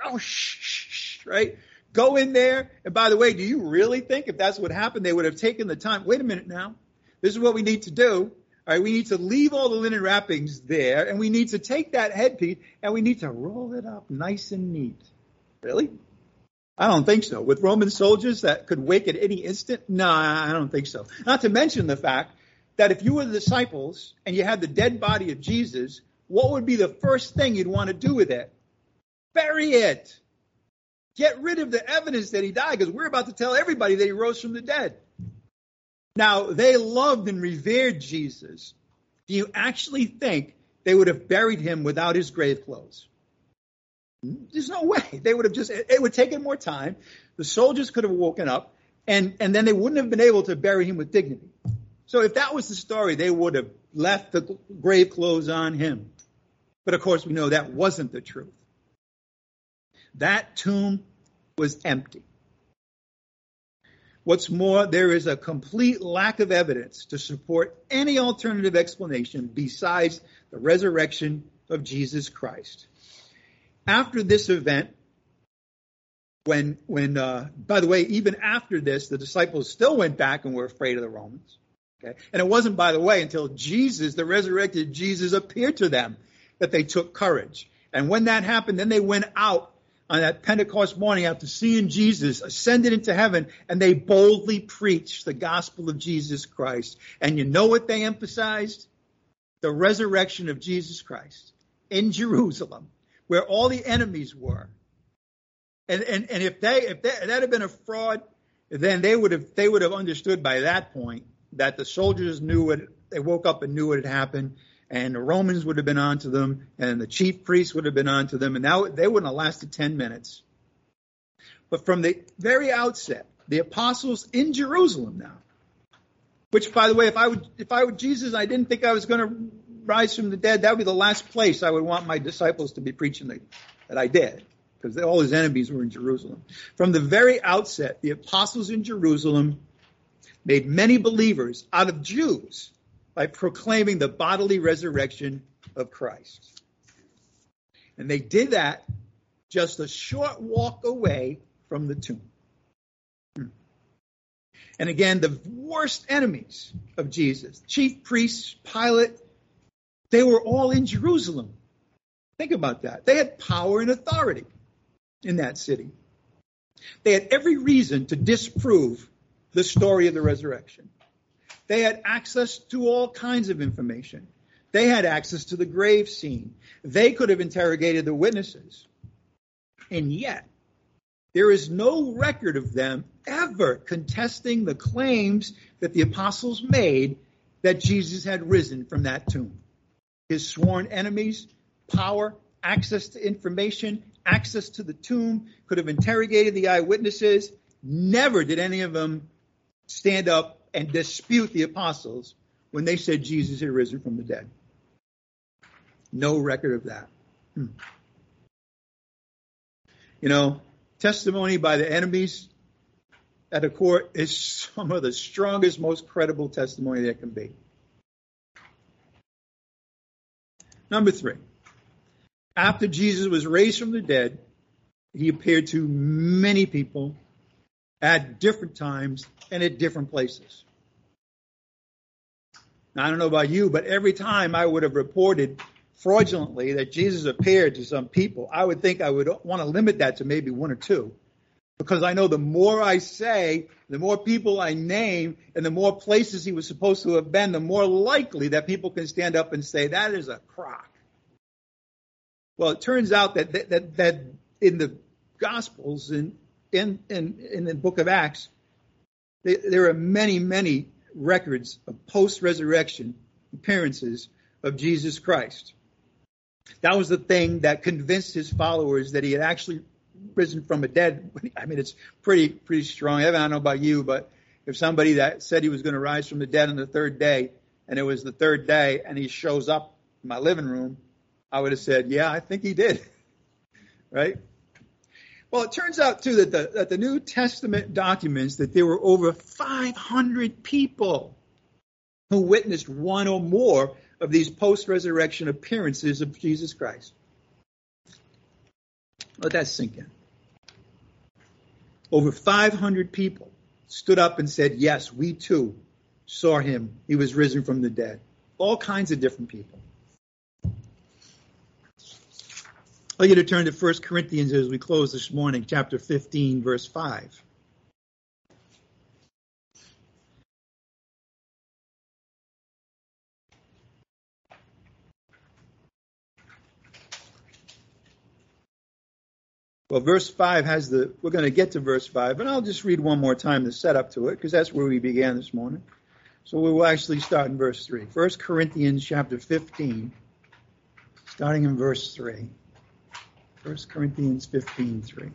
Oh, shh, right? Go in there. And by the way, do you really think if that's what happened, they would have taken the time? Wait a minute now. This is what we need to do. All right, we need to leave all the linen wrappings there, and we need to take that headpiece and we need to roll it up nice and neat. Really? I don't think so. With Roman soldiers that could wake at any instant? No, I don't think so. Not to mention the fact that if you were the disciples and you had the dead body of Jesus, what would be the first thing you'd want to do with it? Bury it. Get rid of the evidence that he died because we're about to tell everybody that he rose from the dead. Now, they loved and revered Jesus. Do you actually think they would have buried him without his grave clothes? There's no way. They would have just, it would take more time. The soldiers could have woken up and, and then they wouldn't have been able to bury him with dignity. So if that was the story, they would have left the grave clothes on him. But of course, we know that wasn't the truth. That tomb was empty. What's more, there is a complete lack of evidence to support any alternative explanation besides the resurrection of Jesus Christ. After this event, when, when, uh, by the way, even after this, the disciples still went back and were afraid of the Romans. Okay? And it wasn't, by the way, until Jesus, the resurrected Jesus, appeared to them that they took courage. And when that happened, then they went out on that Pentecost morning after seeing Jesus ascended into heaven and they boldly preached the gospel of Jesus Christ. And you know what they emphasized? The resurrection of Jesus Christ in Jerusalem, where all the enemies were. And, and, and if they, if, that had been a fraud, then they would have, they would have understood by that point that the soldiers knew it, they woke up and knew what had happened and the Romans would have been onto them, and the chief priests would have been onto them, and now they wouldn't have lasted 10 minutes. But from the very outset, the apostles in Jerusalem now, which by the way, if I would, if I were Jesus, I didn't think I was going to rise from the dead, that would be the last place I would want my disciples to be preaching the, that I did, because all his enemies were in Jerusalem. From the very outset, the apostles in Jerusalem made many believers out of Jews by proclaiming the bodily resurrection of Christ. And they did that just a short walk away from the tomb. Hmm. And again, the worst enemies of Jesus, chief priests, Pilate, they were all in Jerusalem. Think about that. They had power and authority in that city. They had every reason to disprove the story of the resurrection. They had access to all kinds of information. They had access to the grave scene. They could have interrogated the witnesses. And yet, there is no record of them ever contesting the claims that the apostles made that Jesus had risen from that tomb. His sworn enemies, power, access to information, access to the tomb, could have interrogated the eyewitnesses. Never did any of them stand up and dispute the apostles when they said Jesus had risen from the dead. No record of that. Hmm. You know, testimony by the enemies at a court is some of the strongest, most credible testimony there can be. Number three, after Jesus was raised from the dead, he appeared to many people at different times and at different places. Now, I don't know about you, but every time I would have reported fraudulently that Jesus appeared to some people, I would think I would want to limit that to maybe one or two. Because I know the more I say, the more people I name, and the more places he was supposed to have been, the more likely that people can stand up and say, that is a crock. Well, it turns out that, that, that, that in the Gospels, in, in, in, in the book of Acts, there are many, many records of post resurrection appearances of Jesus Christ. That was the thing that convinced his followers that he had actually risen from the dead. I mean, it's pretty pretty strong. I don't know about you, but if somebody that said he was going to rise from the dead on the third day, and it was the third day, and he shows up in my living room, I would have said, "Yeah, I think he did." right? Well, it turns out too that the, that the New Testament documents that there were over 500 people who witnessed one or more of these post-resurrection appearances of Jesus Christ. Let that sink in. Over 500 people stood up and said, Yes, we too saw him. He was risen from the dead. All kinds of different people. I'd like you to turn to 1 Corinthians as we close this morning, chapter 15, verse 5. Well, verse 5 has the, we're going to get to verse 5, but I'll just read one more time the setup to it, because that's where we began this morning. So we will actually start in verse 3. 1 Corinthians chapter 15, starting in verse 3. 1 Corinthians 15, 3.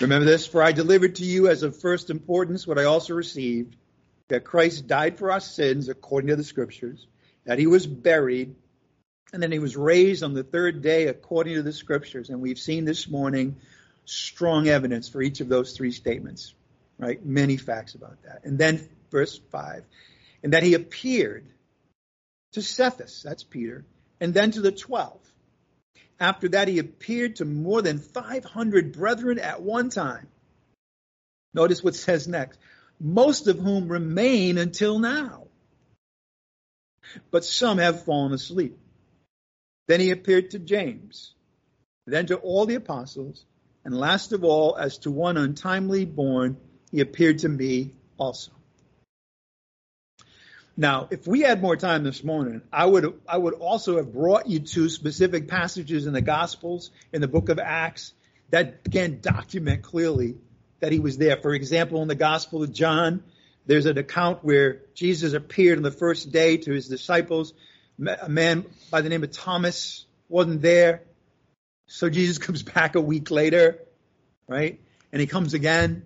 Remember this, for I delivered to you as of first importance what I also received, that Christ died for our sins according to the scriptures, that he was buried, and then he was raised on the third day according to the scriptures. And we've seen this morning strong evidence for each of those three statements, right? Many facts about that. And then verse 5, and that he appeared to Cephas, that's Peter, and then to the twelve. After that, he appeared to more than 500 brethren at one time. Notice what says next. Most of whom remain until now. But some have fallen asleep. Then he appeared to James, then to all the apostles, and last of all, as to one untimely born, he appeared to me also. Now, if we had more time this morning, I would I would also have brought you to specific passages in the Gospels, in the book of Acts, that again document clearly that he was there. For example, in the Gospel of John, there's an account where Jesus appeared on the first day to his disciples a man by the name of Thomas wasn't there. So Jesus comes back a week later, right? And he comes again.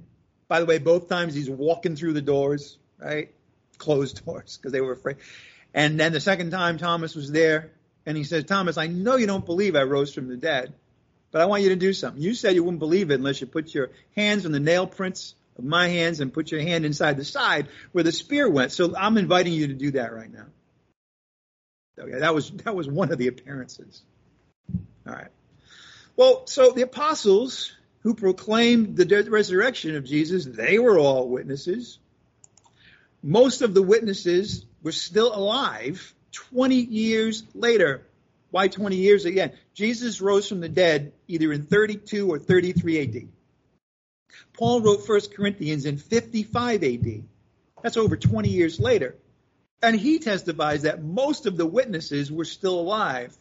By the way, both times he's walking through the doors, right? Closed doors because they were afraid. And then the second time Thomas was there and he says, Thomas, I know you don't believe I rose from the dead, but I want you to do something. You said you wouldn't believe it unless you put your hands on the nail prints of my hands and put your hand inside the side where the spear went. So I'm inviting you to do that right now. Okay, that was that was one of the appearances. All right. Well, so the apostles who proclaimed the resurrection of Jesus, they were all witnesses. Most of the witnesses were still alive 20 years later. Why 20 years again? Jesus rose from the dead either in 32 or 33 AD. Paul wrote 1 Corinthians in 55 AD. That's over 20 years later. And he testifies that most of the witnesses were still alive.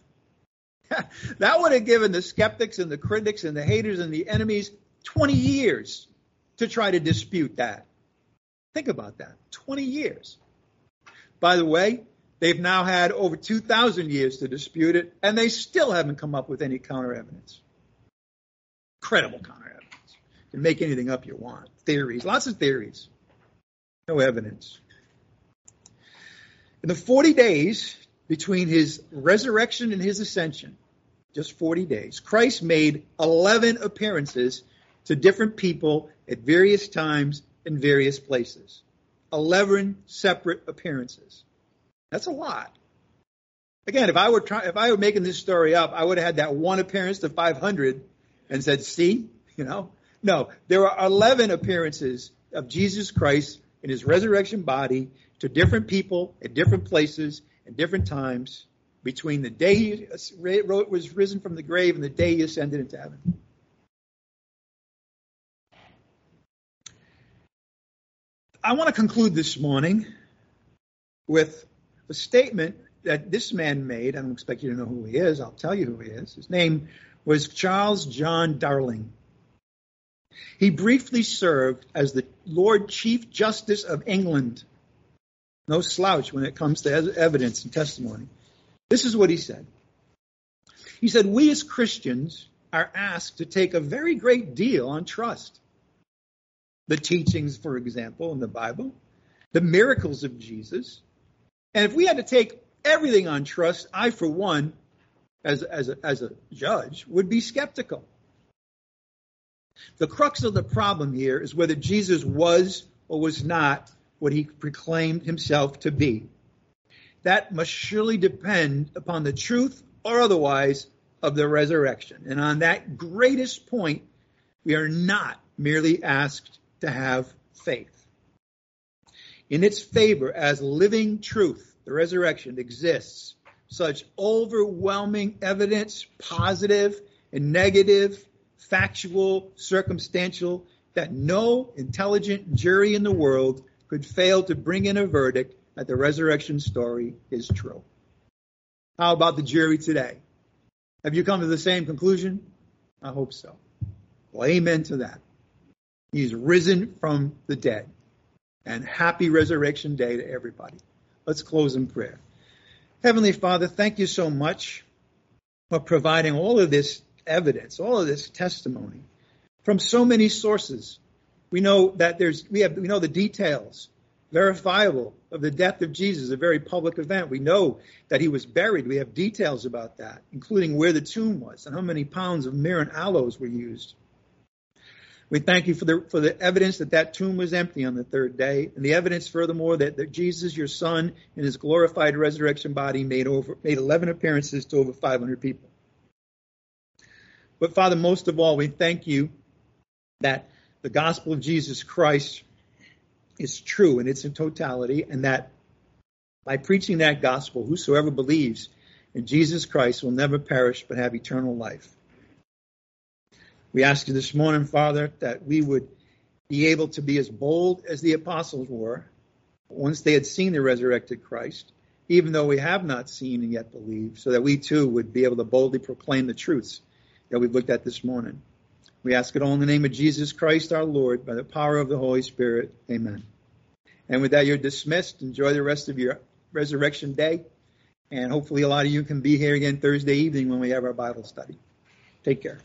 that would have given the skeptics and the critics and the haters and the enemies 20 years to try to dispute that. Think about that 20 years. By the way, they've now had over 2,000 years to dispute it, and they still haven't come up with any counter evidence. Credible counter evidence. You can make anything up you want. Theories, lots of theories. No evidence. In the 40 days between his resurrection and his ascension, just 40 days, Christ made 11 appearances to different people at various times in various places. 11 separate appearances. That's a lot. Again, if I were trying, if I were making this story up, I would have had that one appearance to 500 and said, "See, you know." No, there are 11 appearances of Jesus Christ in his resurrection body to different people at different places at different times between the day he was risen from the grave and the day he ascended into heaven. I want to conclude this morning with a statement that this man made. I don't expect you to know who he is. I'll tell you who he is. His name was Charles John Darling. He briefly served as the Lord Chief Justice of England. No slouch when it comes to evidence and testimony. This is what he said. He said, We as Christians are asked to take a very great deal on trust. The teachings, for example, in the Bible, the miracles of Jesus. And if we had to take everything on trust, I, for one, as, as, a, as a judge, would be skeptical. The crux of the problem here is whether Jesus was or was not what he proclaimed himself to be. That must surely depend upon the truth or otherwise of the resurrection. And on that greatest point, we are not merely asked to have faith. In its favor as living truth, the resurrection exists such overwhelming evidence, positive and negative, factual, circumstantial, that no intelligent jury in the world could fail to bring in a verdict that the resurrection story is true. How about the jury today? Have you come to the same conclusion? I hope so. Well, amen to that. He's risen from the dead. And happy resurrection day to everybody. Let's close in prayer. Heavenly Father, thank you so much for providing all of this evidence, all of this testimony from so many sources. We know that there's, we have, we know the details, verifiable, of the death of Jesus, a very public event. We know that he was buried. We have details about that, including where the tomb was and how many pounds of myrrh and aloes were used. We thank you for the, for the evidence that that tomb was empty on the third day, and the evidence, furthermore, that, that Jesus, your Son, in his glorified resurrection body, made over made 11 appearances to over 500 people. But Father, most of all, we thank you that the gospel of Jesus Christ is true and its in totality, and that by preaching that gospel, whosoever believes in Jesus Christ will never perish but have eternal life. We ask you this morning, Father, that we would be able to be as bold as the apostles were once they had seen the resurrected Christ, even though we have not seen and yet believe, so that we too would be able to boldly proclaim the truths that we've looked at this morning. We ask it all in the name of Jesus Christ our Lord, by the power of the Holy Spirit. Amen. And with that, you're dismissed. Enjoy the rest of your resurrection day. And hopefully, a lot of you can be here again Thursday evening when we have our Bible study. Take care.